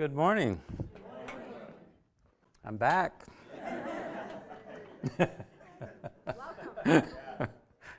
good morning. I'm back. and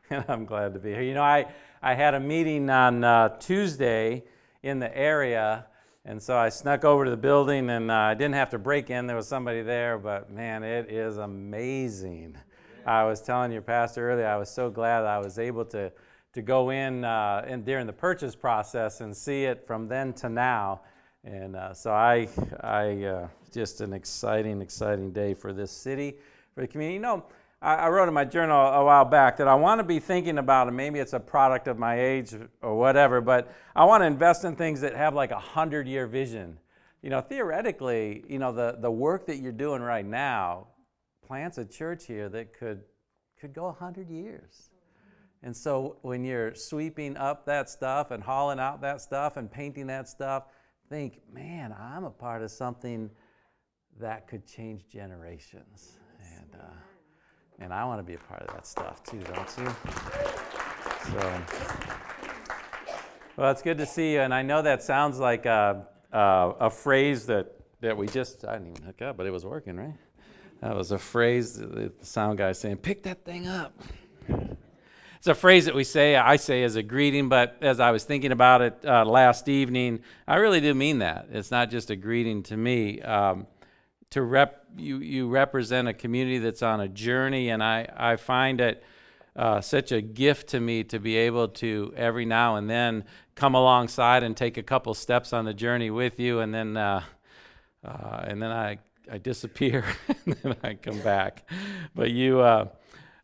I'm glad to be here. You know, I, I had a meeting on uh, Tuesday in the area, and so I snuck over to the building and uh, I didn't have to break in. There was somebody there, but man, it is amazing. I was telling your pastor earlier, I was so glad I was able to, to go in, uh, in during the purchase process and see it from then to now. And uh, so I, I uh, just an exciting, exciting day for this city, for the community. You know, I, I wrote in my journal a while back that I want to be thinking about, and maybe it's a product of my age or whatever, but I want to invest in things that have like a hundred year vision. You know, theoretically, you know, the, the work that you're doing right now plants a church here that could, could go a hundred years. And so when you're sweeping up that stuff and hauling out that stuff and painting that stuff, think, man, I'm a part of something that could change generations. And, uh, and I want to be a part of that stuff too, don't you? So, well, it's good to see you. And I know that sounds like a, a, a phrase that, that we just, I didn't even hook up, but it was working, right? That was a phrase, the sound guy saying, pick that thing up. It's a phrase that we say, I say as a greeting, but as I was thinking about it uh, last evening, I really do mean that. It's not just a greeting to me. Um, to rep, you, you represent a community that's on a journey, and I, I find it uh, such a gift to me to be able to every now and then come alongside and take a couple steps on the journey with you, and then uh, uh, and then I I disappear and then I come back. But you,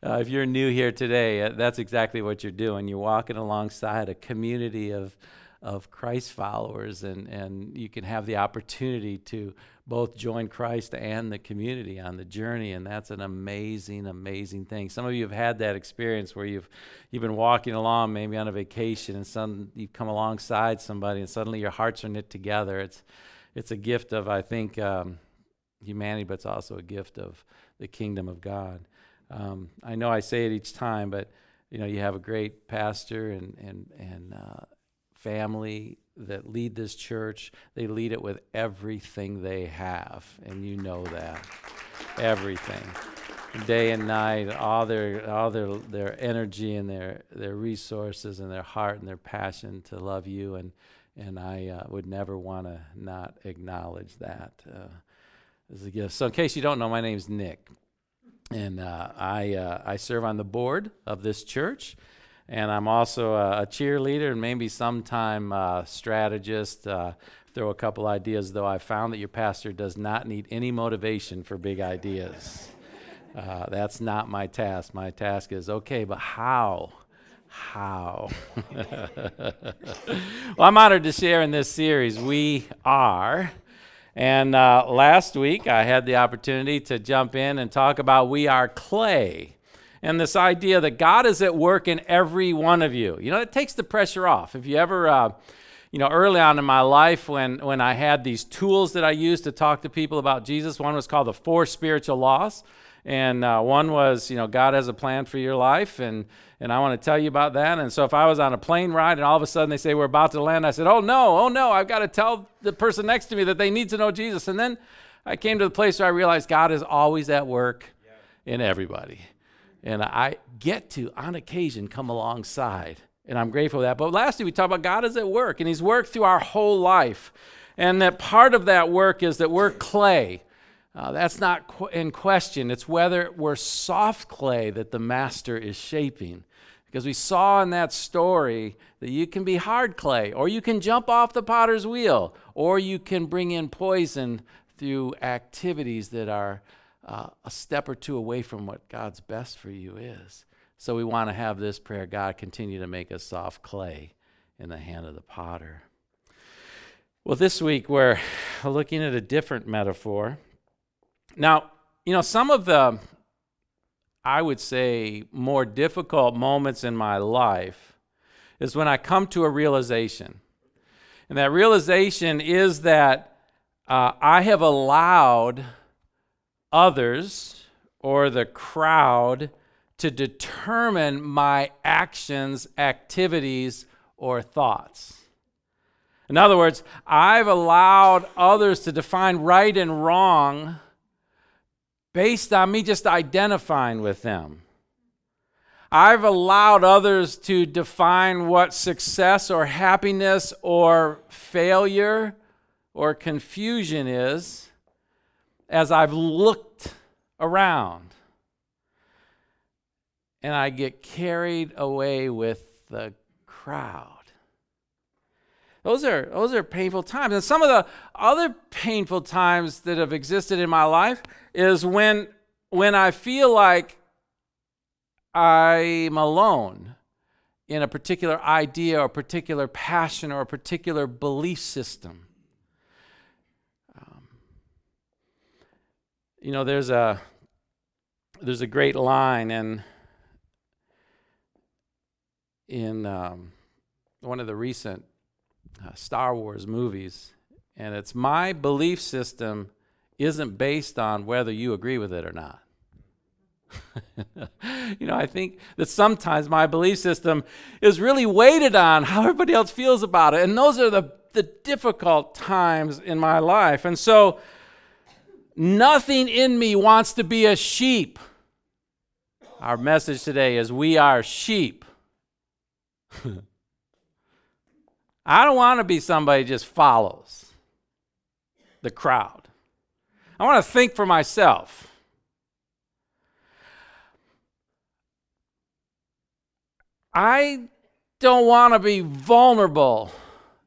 uh, if you're new here today, uh, that's exactly what you're doing. You're walking alongside a community of, of Christ followers, and, and you can have the opportunity to both join Christ and the community on the journey, and that's an amazing, amazing thing. Some of you have had that experience where you've you've been walking along, maybe on a vacation, and some you've come alongside somebody, and suddenly your hearts are knit together. It's it's a gift of I think um, humanity, but it's also a gift of the kingdom of God. Um, I know I say it each time, but you know, you have a great pastor and and and uh, family that lead this church. They lead it with everything they have, and you know that everything, day and night, all their all their their energy and their their resources and their heart and their passion to love you and and I uh, would never want to not acknowledge that uh, as a gift. So, in case you don't know, my name is Nick and uh, I uh, I serve on the board of this church, and I'm also a, a cheerleader and maybe sometime uh, strategist. Uh, throw a couple ideas, though. I found that your pastor does not need any motivation for big ideas. Uh, that's not my task. My task is okay, but how? How? well, I'm honored to share in this series. We are and uh, last week, I had the opportunity to jump in and talk about we are clay and this idea that God is at work in every one of you. You know, it takes the pressure off. If you ever, uh, you know, early on in my life when, when I had these tools that I used to talk to people about Jesus, one was called the four spiritual laws. And uh, one was, you know, God has a plan for your life, and and I want to tell you about that. And so if I was on a plane ride and all of a sudden they say we're about to land, I said, oh no, oh no, I've got to tell the person next to me that they need to know Jesus. And then I came to the place where I realized God is always at work in everybody, and I get to on occasion come alongside, and I'm grateful for that. But lastly, we talk about God is at work, and He's worked through our whole life, and that part of that work is that we're clay. Uh, that's not qu- in question. It's whether we're soft clay that the master is shaping. Because we saw in that story that you can be hard clay, or you can jump off the potter's wheel, or you can bring in poison through activities that are uh, a step or two away from what God's best for you is. So we want to have this prayer God, continue to make us soft clay in the hand of the potter. Well, this week we're looking at a different metaphor. Now, you know, some of the, I would say, more difficult moments in my life is when I come to a realization. And that realization is that uh, I have allowed others or the crowd to determine my actions, activities, or thoughts. In other words, I've allowed others to define right and wrong based on me just identifying with them. I've allowed others to define what success or happiness or failure or confusion is as I've looked around. And I get carried away with the crowd. Those are, those are painful times. And some of the other painful times that have existed in my life is when, when I feel like I'm alone in a particular idea or a particular passion or a particular belief system. Um, you know, there's a there's a great line in in um, one of the recent uh, Star Wars movies, and it's my belief system isn't based on whether you agree with it or not. you know, I think that sometimes my belief system is really weighted on how everybody else feels about it. And those are the, the difficult times in my life. And so, nothing in me wants to be a sheep. Our message today is we are sheep. I don't want to be somebody just follows the crowd. I want to think for myself. I don't want to be vulnerable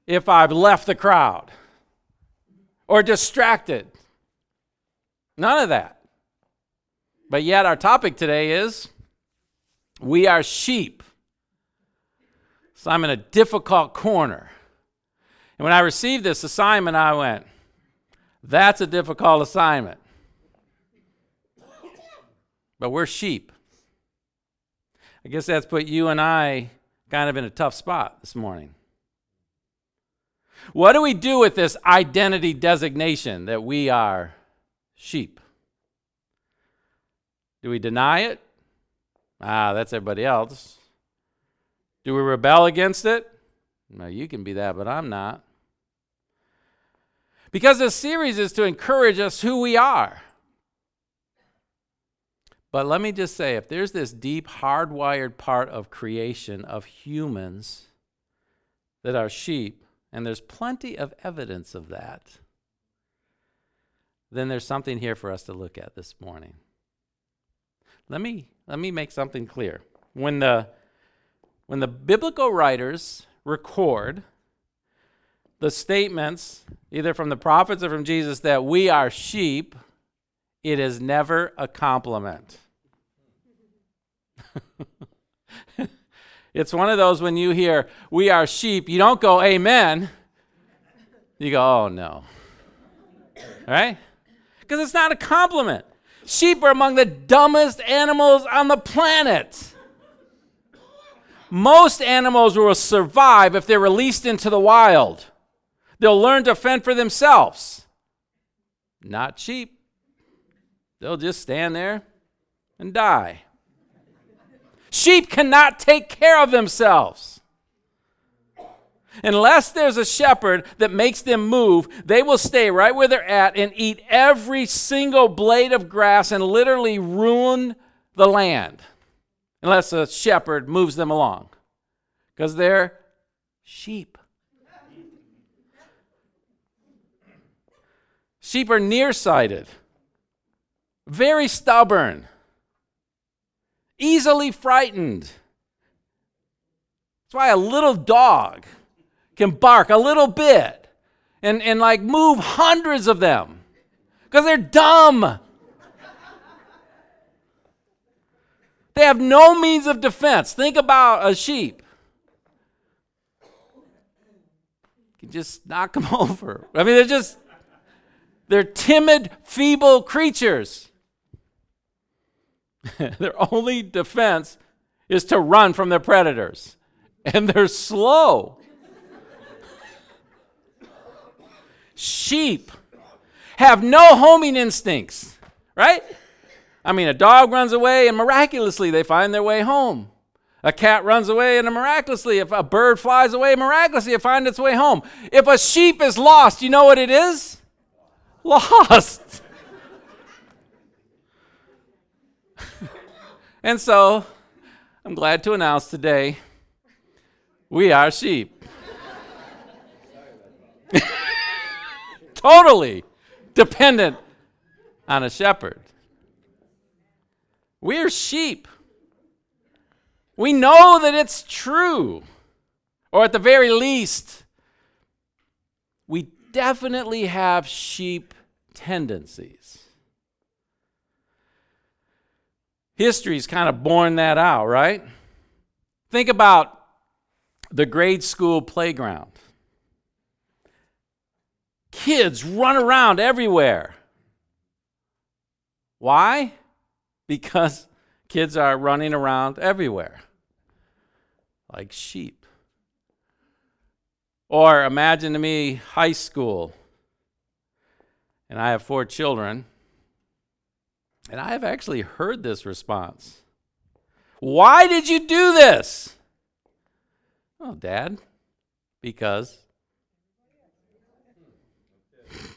if I've left the crowd or distracted. None of that. But yet, our topic today is we are sheep. So I'm in a difficult corner. And when I received this assignment, I went, that's a difficult assignment. But we're sheep. I guess that's put you and I kind of in a tough spot this morning. What do we do with this identity designation that we are sheep? Do we deny it? Ah, that's everybody else. Do we rebel against it? No, you can be that, but I'm not. Because this series is to encourage us who we are. But let me just say if there's this deep, hardwired part of creation of humans that are sheep, and there's plenty of evidence of that, then there's something here for us to look at this morning. Let me, let me make something clear. When the, when the biblical writers record the statements, either from the prophets or from Jesus, that we are sheep, it is never a compliment. it's one of those when you hear, we are sheep, you don't go, amen. You go, oh no. Right? Because it's not a compliment. Sheep are among the dumbest animals on the planet. Most animals will survive if they're released into the wild. They'll learn to fend for themselves. Not sheep. They'll just stand there and die. Sheep cannot take care of themselves. Unless there's a shepherd that makes them move, they will stay right where they're at and eat every single blade of grass and literally ruin the land. Unless a shepherd moves them along. Because they're sheep. Sheep are nearsighted very stubborn, easily frightened. That's why a little dog can bark a little bit and, and like move hundreds of them because they're dumb. They have no means of defense. Think about a sheep. You can just knock them over. I mean, they're just, they're timid, feeble creatures. their only defense is to run from their predators. And they're slow. Sheep have no homing instincts, right? I mean, a dog runs away and miraculously they find their way home. A cat runs away and miraculously, if a bird flies away miraculously, it finds its way home. If a sheep is lost, you know what it is? Lost. and so, I'm glad to announce today we are sheep. totally dependent on a shepherd. We're sheep. We know that it's true. Or at the very least, we definitely have sheep tendencies. History's kind of borne that out, right? Think about the grade school playground. Kids run around everywhere. Why? Because kids are running around everywhere like sheep. Or imagine to me high school, and I have four children, and I have actually heard this response Why did you do this? Oh, Dad, because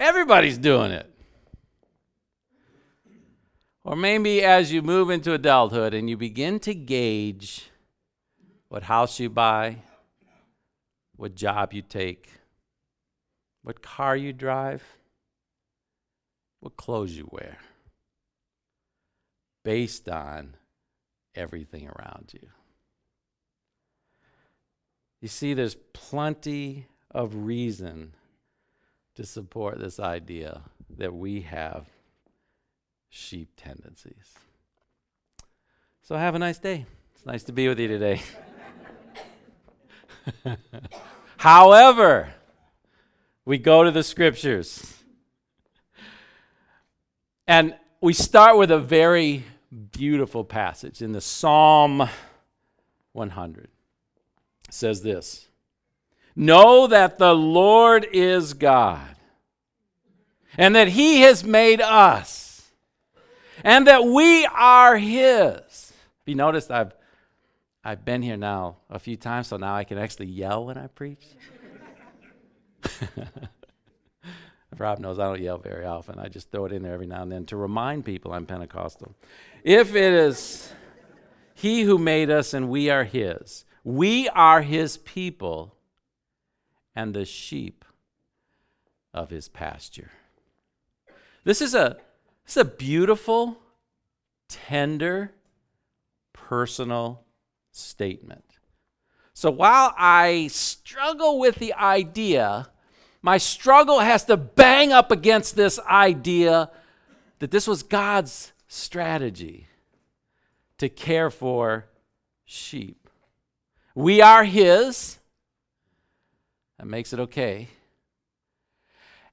everybody's doing it. Or maybe as you move into adulthood and you begin to gauge what house you buy, what job you take, what car you drive, what clothes you wear, based on everything around you. You see, there's plenty of reason to support this idea that we have sheep tendencies. So have a nice day. It's nice to be with you today. However, we go to the scriptures. And we start with a very beautiful passage in the Psalm 100. It says this Know that the Lord is God, and that He has made us and that we are His. Have you noticed I've, I've been here now a few times, so now I can actually yell when I preach? Rob knows I don't yell very often. I just throw it in there every now and then to remind people I'm Pentecostal. If it is He who made us and we are His, we are His people and the sheep of His pasture. This is a it's a beautiful, tender, personal statement. So while I struggle with the idea, my struggle has to bang up against this idea that this was God's strategy to care for sheep. We are His. That makes it okay.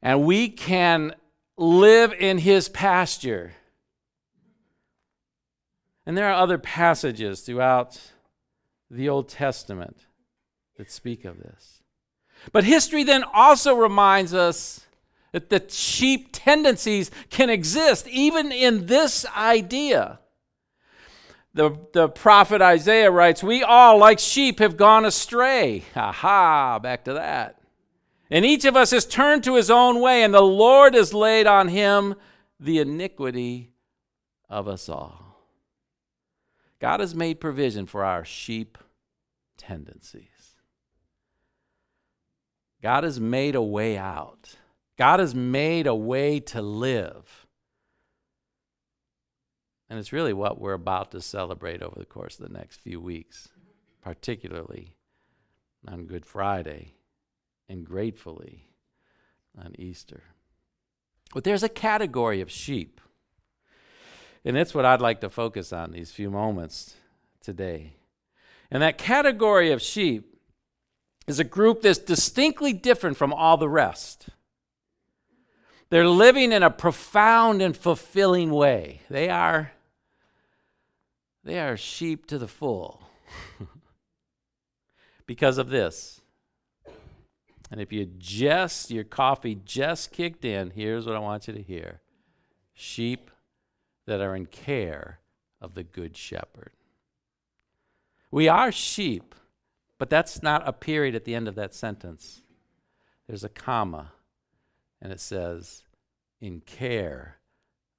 And we can live in his pasture. And there are other passages throughout the Old Testament that speak of this. But history then also reminds us that the sheep tendencies can exist even in this idea. The, the prophet Isaiah writes, We all, like sheep, have gone astray. Aha, back to that. And each of us has turned to his own way, and the Lord has laid on him the iniquity of us all. God has made provision for our sheep tendencies. God has made a way out. God has made a way to live. And it's really what we're about to celebrate over the course of the next few weeks, particularly on Good Friday and gratefully on Easter. But there's a category of sheep. And that's what I'd like to focus on these few moments today. And that category of sheep is a group that's distinctly different from all the rest. They're living in a profound and fulfilling way. They are they are sheep to the full. because of this. And if you just, your coffee just kicked in, here's what I want you to hear sheep that are in care of the Good Shepherd. We are sheep, but that's not a period at the end of that sentence. There's a comma, and it says, in care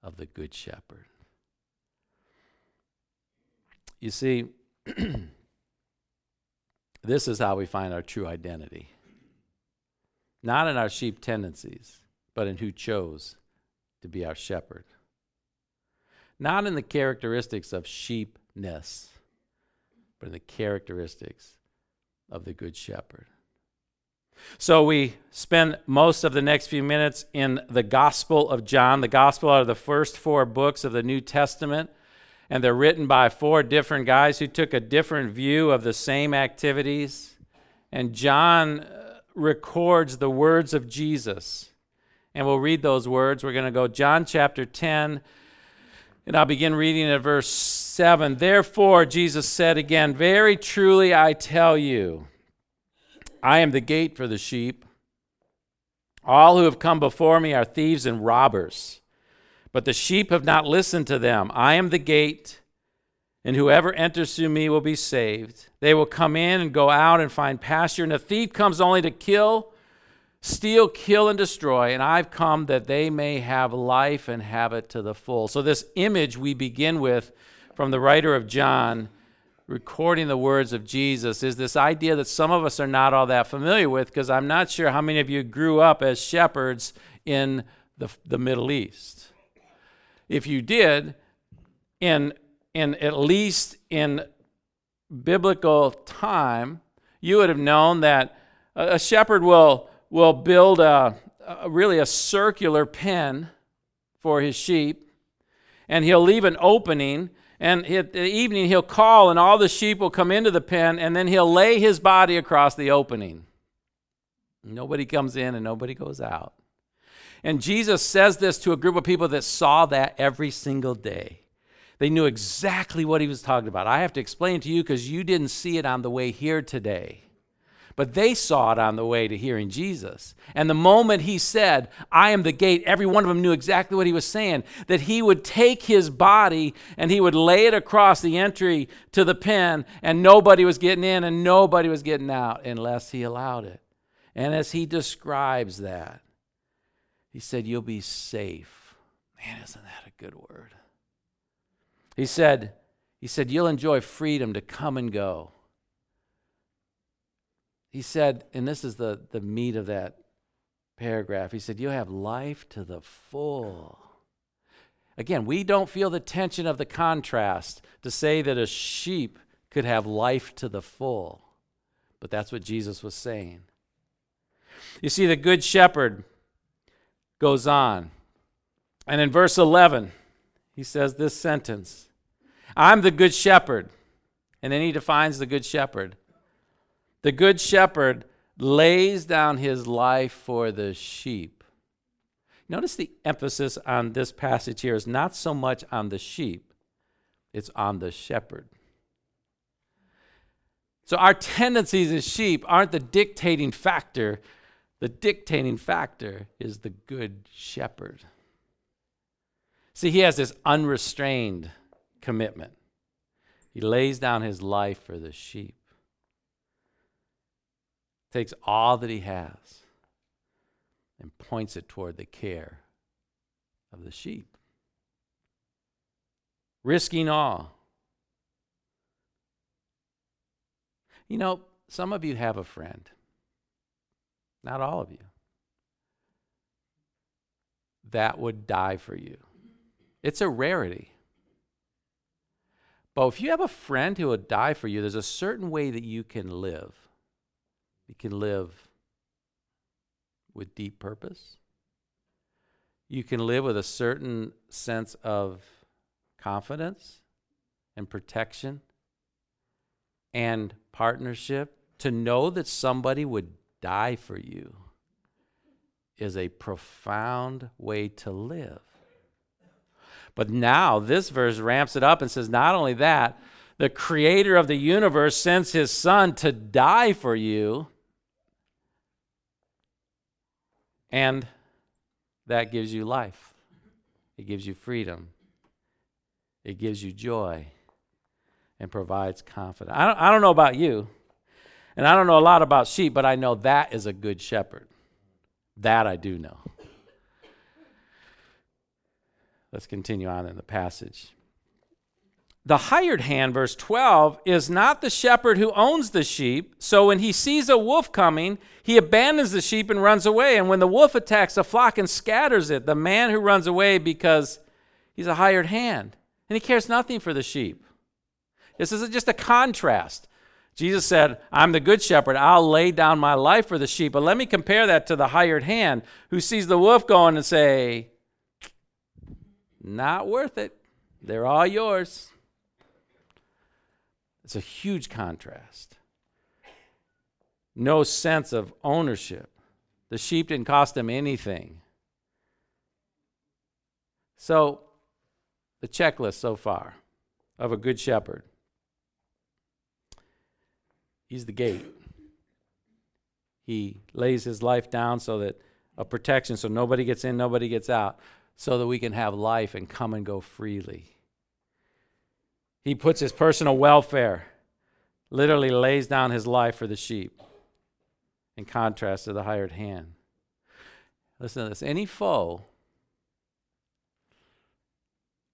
of the Good Shepherd. You see, this is how we find our true identity. Not in our sheep tendencies, but in who chose to be our shepherd. Not in the characteristics of sheepness, but in the characteristics of the Good Shepherd. So we spend most of the next few minutes in the Gospel of John. The Gospel are the first four books of the New Testament, and they're written by four different guys who took a different view of the same activities. And John records the words of Jesus. And we'll read those words. We're going to go John chapter 10, and I'll begin reading at verse 7. Therefore, Jesus said again, Very truly I tell you, I am the gate for the sheep. All who have come before me are thieves and robbers, but the sheep have not listened to them. I am the gate, and whoever enters through me will be saved. They will come in and go out and find pasture, and a thief comes only to kill, steal, kill, and destroy, and I've come that they may have life and have it to the full. So, this image we begin with from the writer of John recording the words of Jesus is this idea that some of us are not all that familiar with because I'm not sure how many of you grew up as shepherds in the, the Middle East. If you did, in, in at least in biblical time, you would have known that a, shepherd will, will build a, a, really a circular pen for his sheep, and he'll leave an opening and at the evening, he'll call, and all the sheep will come into the pen, and then he'll lay his body across the opening. Nobody comes in and nobody goes out. And Jesus says this to a group of people that saw that every single day. They knew exactly what he was talking about. I have to explain to you because you didn't see it on the way here today. But they saw it on the way to hearing Jesus. And the moment he said, I am the gate, every one of them knew exactly what he was saying that he would take his body and he would lay it across the entry to the pen, and nobody was getting in and nobody was getting out unless he allowed it. And as he describes that, he said, You'll be safe. Man, isn't that a good word? He said, he said, You'll enjoy freedom to come and go he said, and this is the, the meat of that paragraph, he said, You'll have life to the full. Again, we don't feel the tension of the contrast to say that a sheep could have life to the full. But that's what Jesus was saying. You see, the Good Shepherd goes on. And in verse 11, he says this sentence I'm the Good Shepherd. And then he defines the Good Shepherd. The good shepherd lays down his life for the sheep. Notice the emphasis on this passage here is not so much on the sheep, it's on the shepherd. So our tendencies as sheep aren't the dictating factor. The dictating factor is the good shepherd. See, he has this unrestrained commitment. He lays down his life for the sheep takes all that he has and points it toward the care of the sheep. Risking all. You know, some of you have a friend, not all of you, that would die for you. It's a rarity. But if you have a friend who would die for you, there's a certain way that you can live. You can live with deep purpose. You can live with a certain sense of confidence and protection and partnership. To know that somebody would die for you is a profound way to live. But now this verse ramps it up and says, not only that, the creator of the universe sends his son to die for you. And that gives you life, it gives you freedom, it gives you joy, and provides confidence. I don't, I don't know about you, and I don't know a lot about sheep, but I know that is a good shepherd. That I do know. Let's continue on in the passage. The hired hand, verse 12, is not the shepherd who owns the sheep. So when he sees a wolf coming, he abandons the sheep and runs away. And when the wolf attacks the flock and scatters it, the man who runs away because he's a hired hand and he cares nothing for the sheep. This is just a contrast. Jesus said, I'm the good shepherd. I'll lay down my life for the sheep. But let me compare that to the hired hand who sees the wolf going and say, Not worth it. They're all yours. It's a huge contrast. No sense of ownership. The sheep didn't cost him anything. So, the checklist so far of a good shepherd he's the gate. He lays his life down so that a protection, so nobody gets in, nobody gets out, so that we can have life and come and go freely. He puts his personal welfare, literally lays down his life for the sheep, in contrast to the hired hand. Listen to this any foe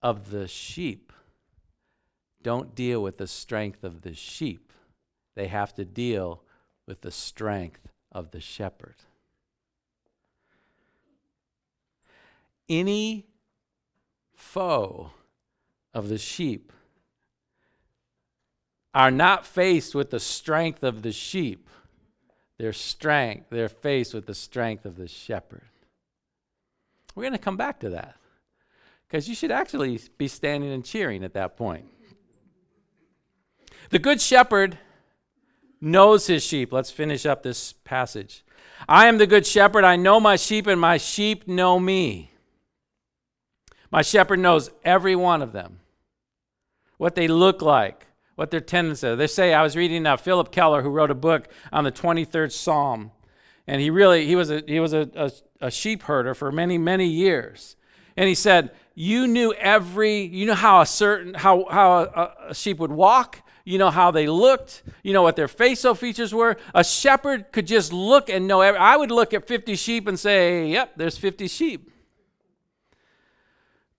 of the sheep don't deal with the strength of the sheep, they have to deal with the strength of the shepherd. Any foe of the sheep are not faced with the strength of the sheep. Their strength, they're faced with the strength of the shepherd. We're going to come back to that because you should actually be standing and cheering at that point. The good shepherd knows his sheep. Let's finish up this passage. I am the good shepherd. I know my sheep, and my sheep know me. My shepherd knows every one of them, what they look like, what their tendencies are. They say, I was reading uh, Phillip Keller, who wrote a book on the 23rd Psalm, and he really, he was a, he was a, a, a sheep herder for many, many years. And he said, you knew every, you know how a certain, how, how a, a sheep would walk, you know how they looked, you know what their facial features were. A shepherd could just look and know. Every, I would look at 50 sheep and say, yep, there's 50 sheep.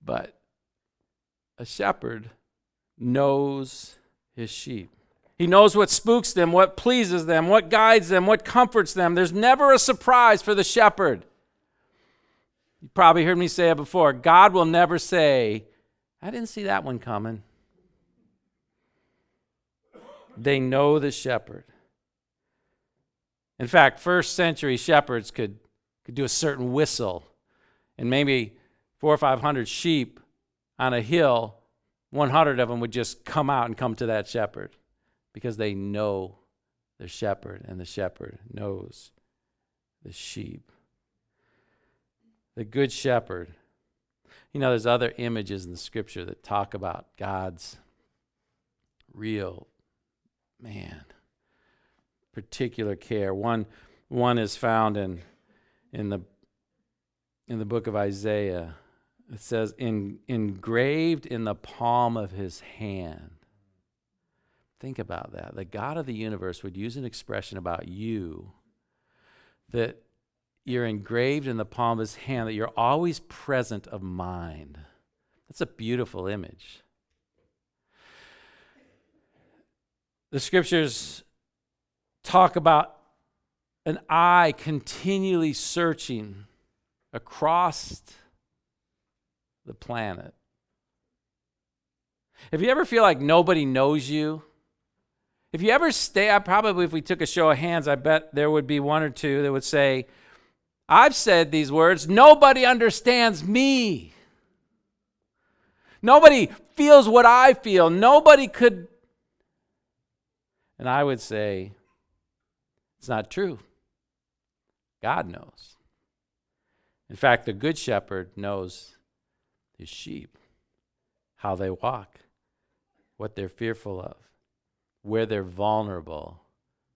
But a shepherd knows his sheep. He knows what spooks them, what pleases them, what guides them, what comforts them. There's never a surprise for the shepherd. You probably heard me say it before. God will never say, I didn't see that one coming. They know the shepherd. In fact, first century shepherds could, could do a certain whistle, and maybe four or five hundred sheep on a hill 100 of them would just come out and come to that shepherd because they know the shepherd and the shepherd knows the sheep. The good shepherd. You know, there's other images in the scripture that talk about God's real, man, particular care. One, one is found in, in, the, in the book of Isaiah it says, in, engraved in the palm of his hand. Think about that. The God of the universe would use an expression about you that you're engraved in the palm of his hand, that you're always present of mind. That's a beautiful image. The scriptures talk about an eye continually searching across the planet. If you ever feel like nobody knows you, if you ever stay, I probably, if we took a show of hands, I bet there would be one or two that would say, I've said these words, nobody understands me. Nobody feels what I feel. Nobody could. And I would say, it's not true. God knows. In fact, the Good Shepherd knows his sheep, how they walk, what they're fearful of, where they're vulnerable,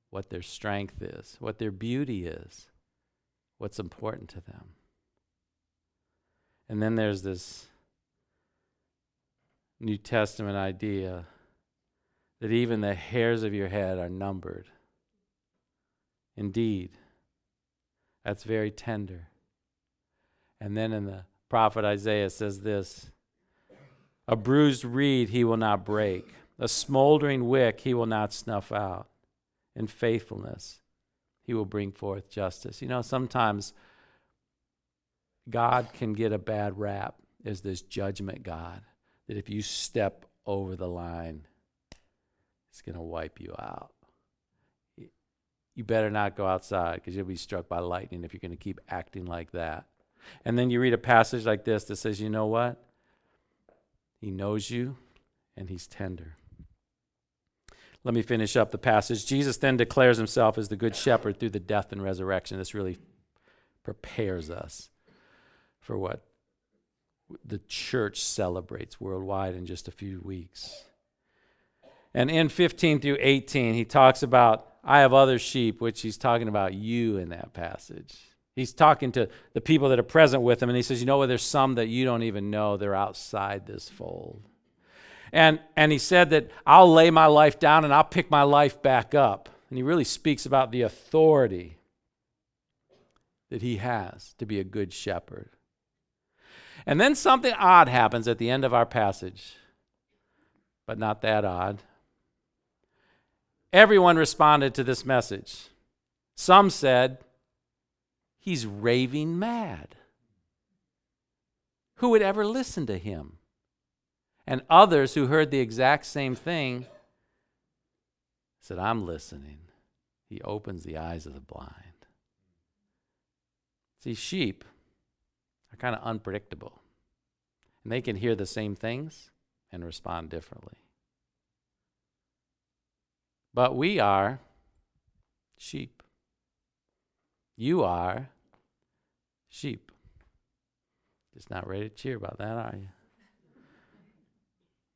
what their strength is, what their beauty is, what's important to them. And then there's this New Testament idea that even the hairs of your head are numbered. Indeed, that's very tender. And then in the prophet Isaiah says this A bruised reed he will not break, a smoldering wick he will not snuff out. In faithfulness, he will bring forth justice. You know, sometimes God can get a bad rap as this judgment God that if you step over the line, it's going to wipe you out. You better not go outside because you'll be struck by lightning if you're going to keep acting like that. And then you read a passage like this that says, you know what? He knows you and he's tender. Let me finish up the passage. Jesus then declares himself as the good shepherd through the death and resurrection. This really prepares us for what the church celebrates worldwide in just a few weeks. And in 15 through 18, he talks about, I have other sheep, which he's talking about you in that passage. He's talking to the people that are present with him, and he says, You know what? There's some that you don't even know, they're outside this fold. And, and he said that I'll lay my life down and I'll pick my life back up. And he really speaks about the authority that he has to be a good shepherd. And then something odd happens at the end of our passage, but not that odd. Everyone responded to this message. Some said, He's raving mad. Who would ever listen to him? And others who heard the exact same thing said, I'm listening. He opens the eyes of the blind. See, sheep are kind of unpredictable, and they can hear the same things and respond differently. But we are sheep. You are sheep. Just not ready to cheer about that, are you?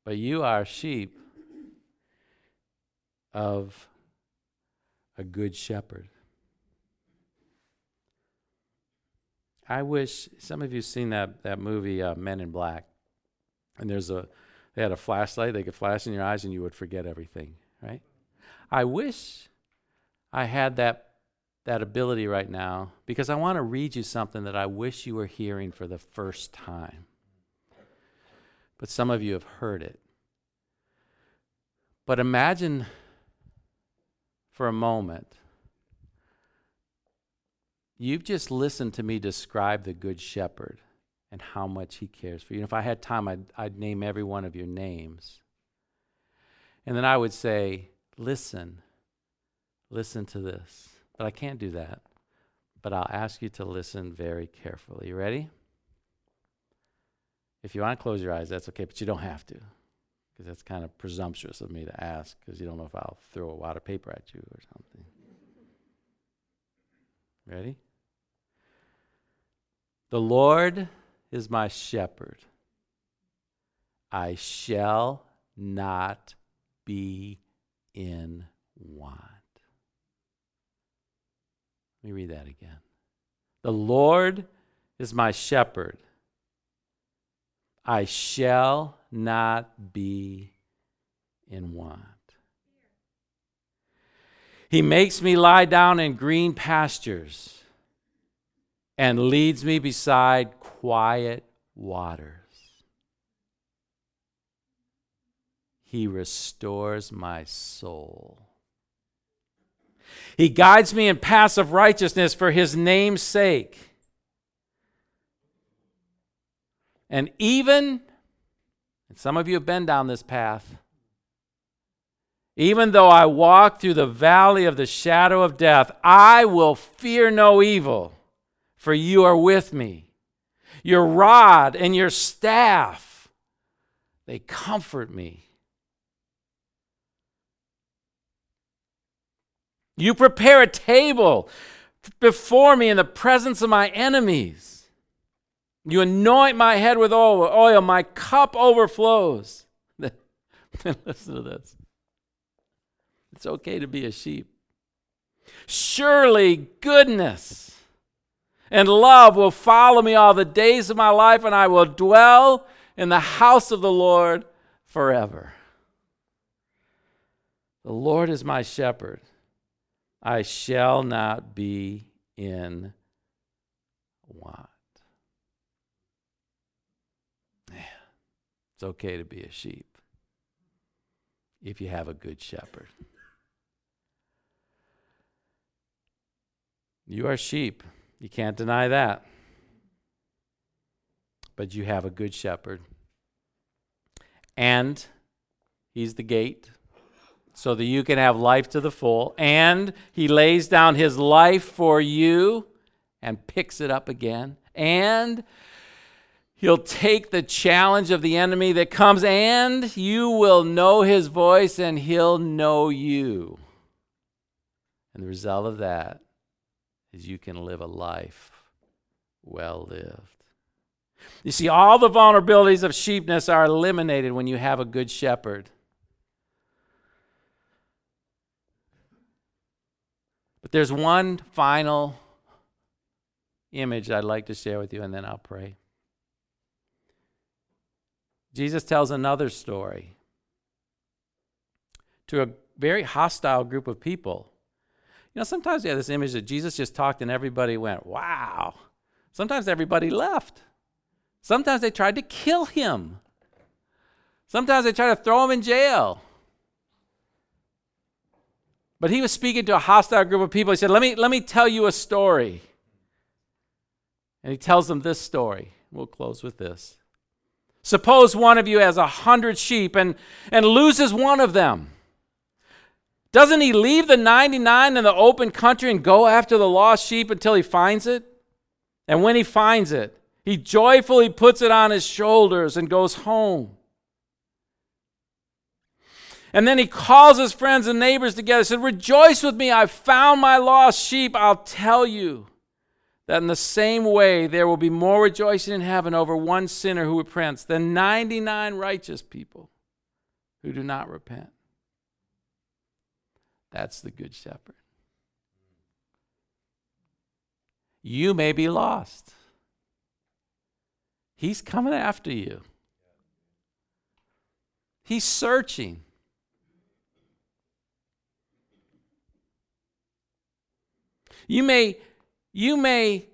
But you are sheep of a good shepherd. I wish some of you seen that that movie uh, Men in Black, and there's a they had a flashlight they could flash in your eyes and you would forget everything, right? I wish I had that that ability right now because I want to read you something that I wish you were hearing for the first time. But some of you have heard it. But imagine for a moment you've just listened to me describe the Good Shepherd and how much he cares for you. And if I had time, I'd, I'd name every one of your names. And then I would say, Listen, listen to this. But I can't do that. But I'll ask you to listen very carefully. You ready? If you want to close your eyes, that's okay, but you don't have to. Because that's kind of presumptuous of me to ask, because you don't know if I'll throw a wad of paper at you or something. Ready? The Lord is my shepherd. I shall not be in want. Let me read that again. The Lord is my shepherd. I shall not be in want. He makes me lie down in green pastures and leads me beside quiet waters. He restores my soul. He guides me in paths of righteousness for his name's sake. And even, and some of you have been down this path, even though I walk through the valley of the shadow of death, I will fear no evil, for you are with me. Your rod and your staff, they comfort me. You prepare a table before me in the presence of my enemies. You anoint my head with oil, my cup overflows. Listen to this. It's okay to be a sheep. Surely goodness and love will follow me all the days of my life, and I will dwell in the house of the Lord forever. The Lord is my shepherd. I shall not be in want. Man, it's okay to be a sheep if you have a good shepherd. You are sheep. You can't deny that. But you have a good shepherd. And he's the gate so that you can have life to the full. And he lays down his life for you and picks it up again. And he'll take the challenge of the enemy that comes, and you will know his voice, and he'll know you. And the result of that is you can live a life well lived. You see, all the vulnerabilities of sheepness are eliminated when you have a good shepherd. But there's one final image I'd like to share with you, and then I'll pray. Jesus tells another story to a very hostile group of people. You know, sometimes you have this image that Jesus just talked and everybody went, wow. Sometimes everybody left. Sometimes they tried to kill him. Sometimes they tried to throw him in jail. But he was speaking to a hostile group of people. He said, Let me, let me tell you a story. And he tells them this story. We'll close with this. Suppose one of you has a hundred sheep and, and loses one of them. Doesn't he leave the 99 in the open country and go after the lost sheep until he finds it? And when he finds it, he joyfully puts it on his shoulders and goes home. And then he calls his friends and neighbors together said, Rejoice with me, I've found my lost sheep. I'll tell you that in the same way there will be more rejoicing in heaven over one sinner who repents than 99 righteous people who do not repent. That's the Good Shepherd. You may be lost. He's coming after you. He's searching. You may, you may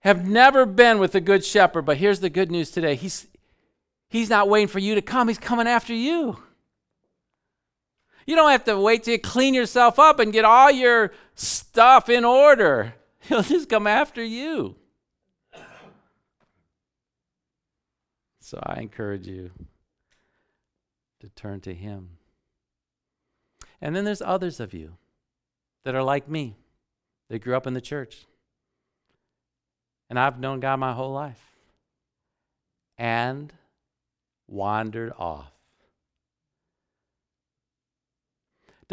have never been with the Good Shepherd, but here's the good news today. He's, he's not waiting for you to come, He's coming after you. You don't have to wait to clean yourself up and get all your stuff in order. He'll just come after you. So I encourage you to turn to Him. And then there's others of you that are like me. They grew up in the church. And I've known God my whole life and wandered off.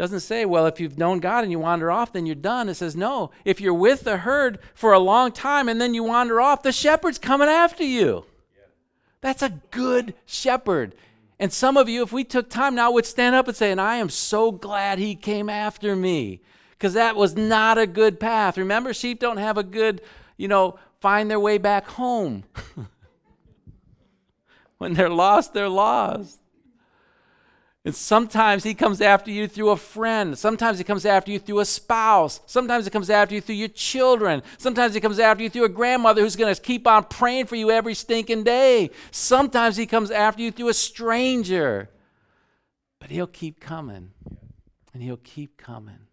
doesn't say, well, if you've known God and you wander off, then you're done. It says, no, if you're with the herd for a long time and then you wander off, the shepherd's coming after you. Yeah. That's a good shepherd. And some of you, if we took time now, would stand up and say, and I am so glad he came after me because that was not a good path. Remember, sheep don't have a good, you know, find their way back home. when they're lost, they're lost. And sometimes he comes after you through a friend. Sometimes he comes after you through a spouse. Sometimes he comes after you through your children. Sometimes he comes after you through a grandmother who's going to keep on praying for you every stinking day. Sometimes he comes after you through a stranger. But he'll keep coming. And he'll keep coming.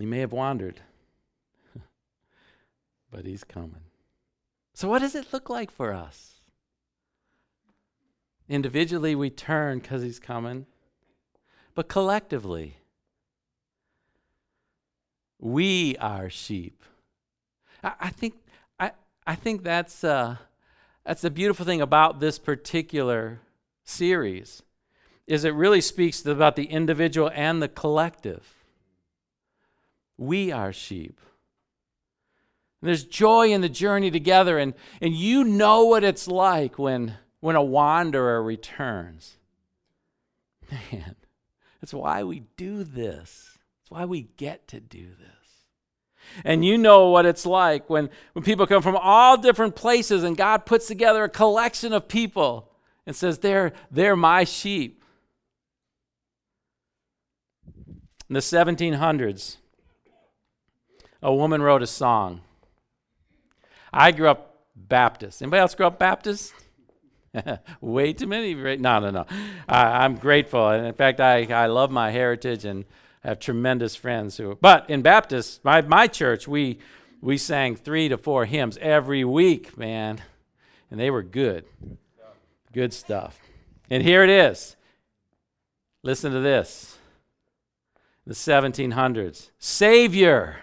He may have wandered, but he's coming. So, what does it look like for us? Individually, we turn because he's coming, but collectively, we are sheep. I, I think, I, I think that's, uh, that's the beautiful thing about this particular series is it really speaks about the individual and the collective. We are sheep. there's joy in the journey together, and, and you know what it's like when, when a wanderer returns. Man, that's why we do this. That's why we get to do this. And you know what it's like when, when people come from all different places and God puts together a collection of people and says, They're, they're my sheep. In the 1700s, a woman wrote a song. I grew up Baptist. Anybody else grew up Baptist? Way too many. No, no, no. I'm grateful. And in fact, I, I love my heritage and have tremendous friends who. But in Baptist, my, my church, we, we sang three to four hymns every week, man. And they were good. Good stuff. And here it is. Listen to this the 1700s. Savior,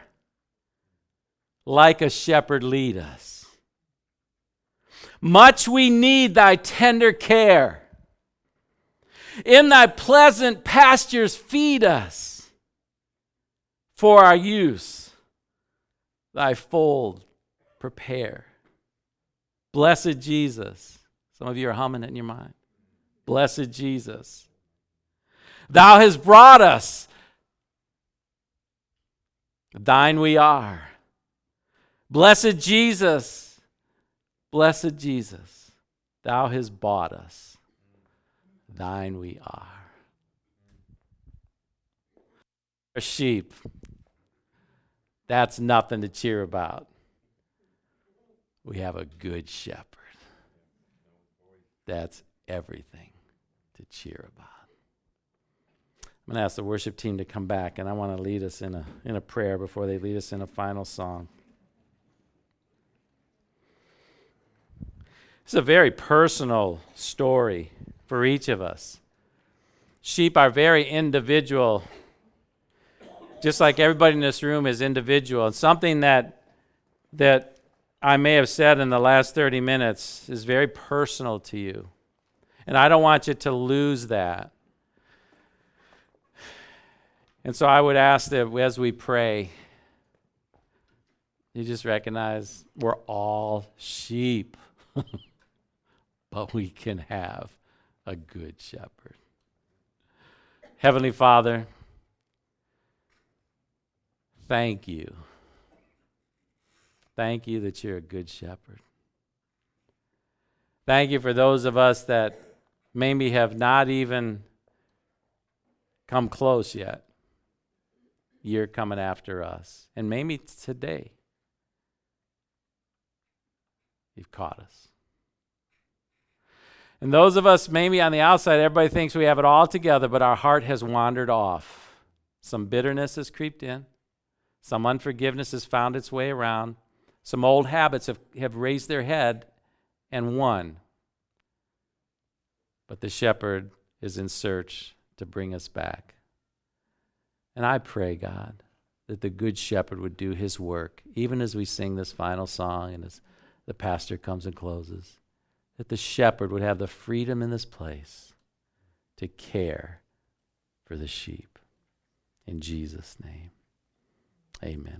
like a shepherd, lead us. Much we need thy tender care. In thy pleasant pastures, feed us for our use. Thy fold prepare. Blessed Jesus. Some of you are humming it in your mind. Blessed Jesus. Thou hast brought us. Thine we are. Blessed Jesus. Blessed Jesus. Thou hast bought us. Thine we are. A sheep. That's nothing to cheer about. We have a good shepherd. That's everything to cheer about. I'm going to ask the worship team to come back, and I want to lead us in a, in a prayer before they lead us in a final song. It's a very personal story for each of us. Sheep are very individual, just like everybody in this room is individual. And something that, that I may have said in the last 30 minutes is very personal to you. And I don't want you to lose that. And so I would ask that as we pray, you just recognize we're all sheep, we can have a good shepherd. Heavenly Father, thank you Thank you that you're a good shepherd. Thank you for those of us that maybe have not even come close yet. You're coming after us. And maybe today, you've caught us. And those of us, maybe on the outside, everybody thinks we have it all together, but our heart has wandered off. Some bitterness has creeped in, some unforgiveness has found its way around. Some old habits have, have raised their head and won. But the shepherd is in search to bring us back. And I pray, God, that the good shepherd would do his work, even as we sing this final song and as the pastor comes and closes, that the shepherd would have the freedom in this place to care for the sheep. In Jesus' name, amen.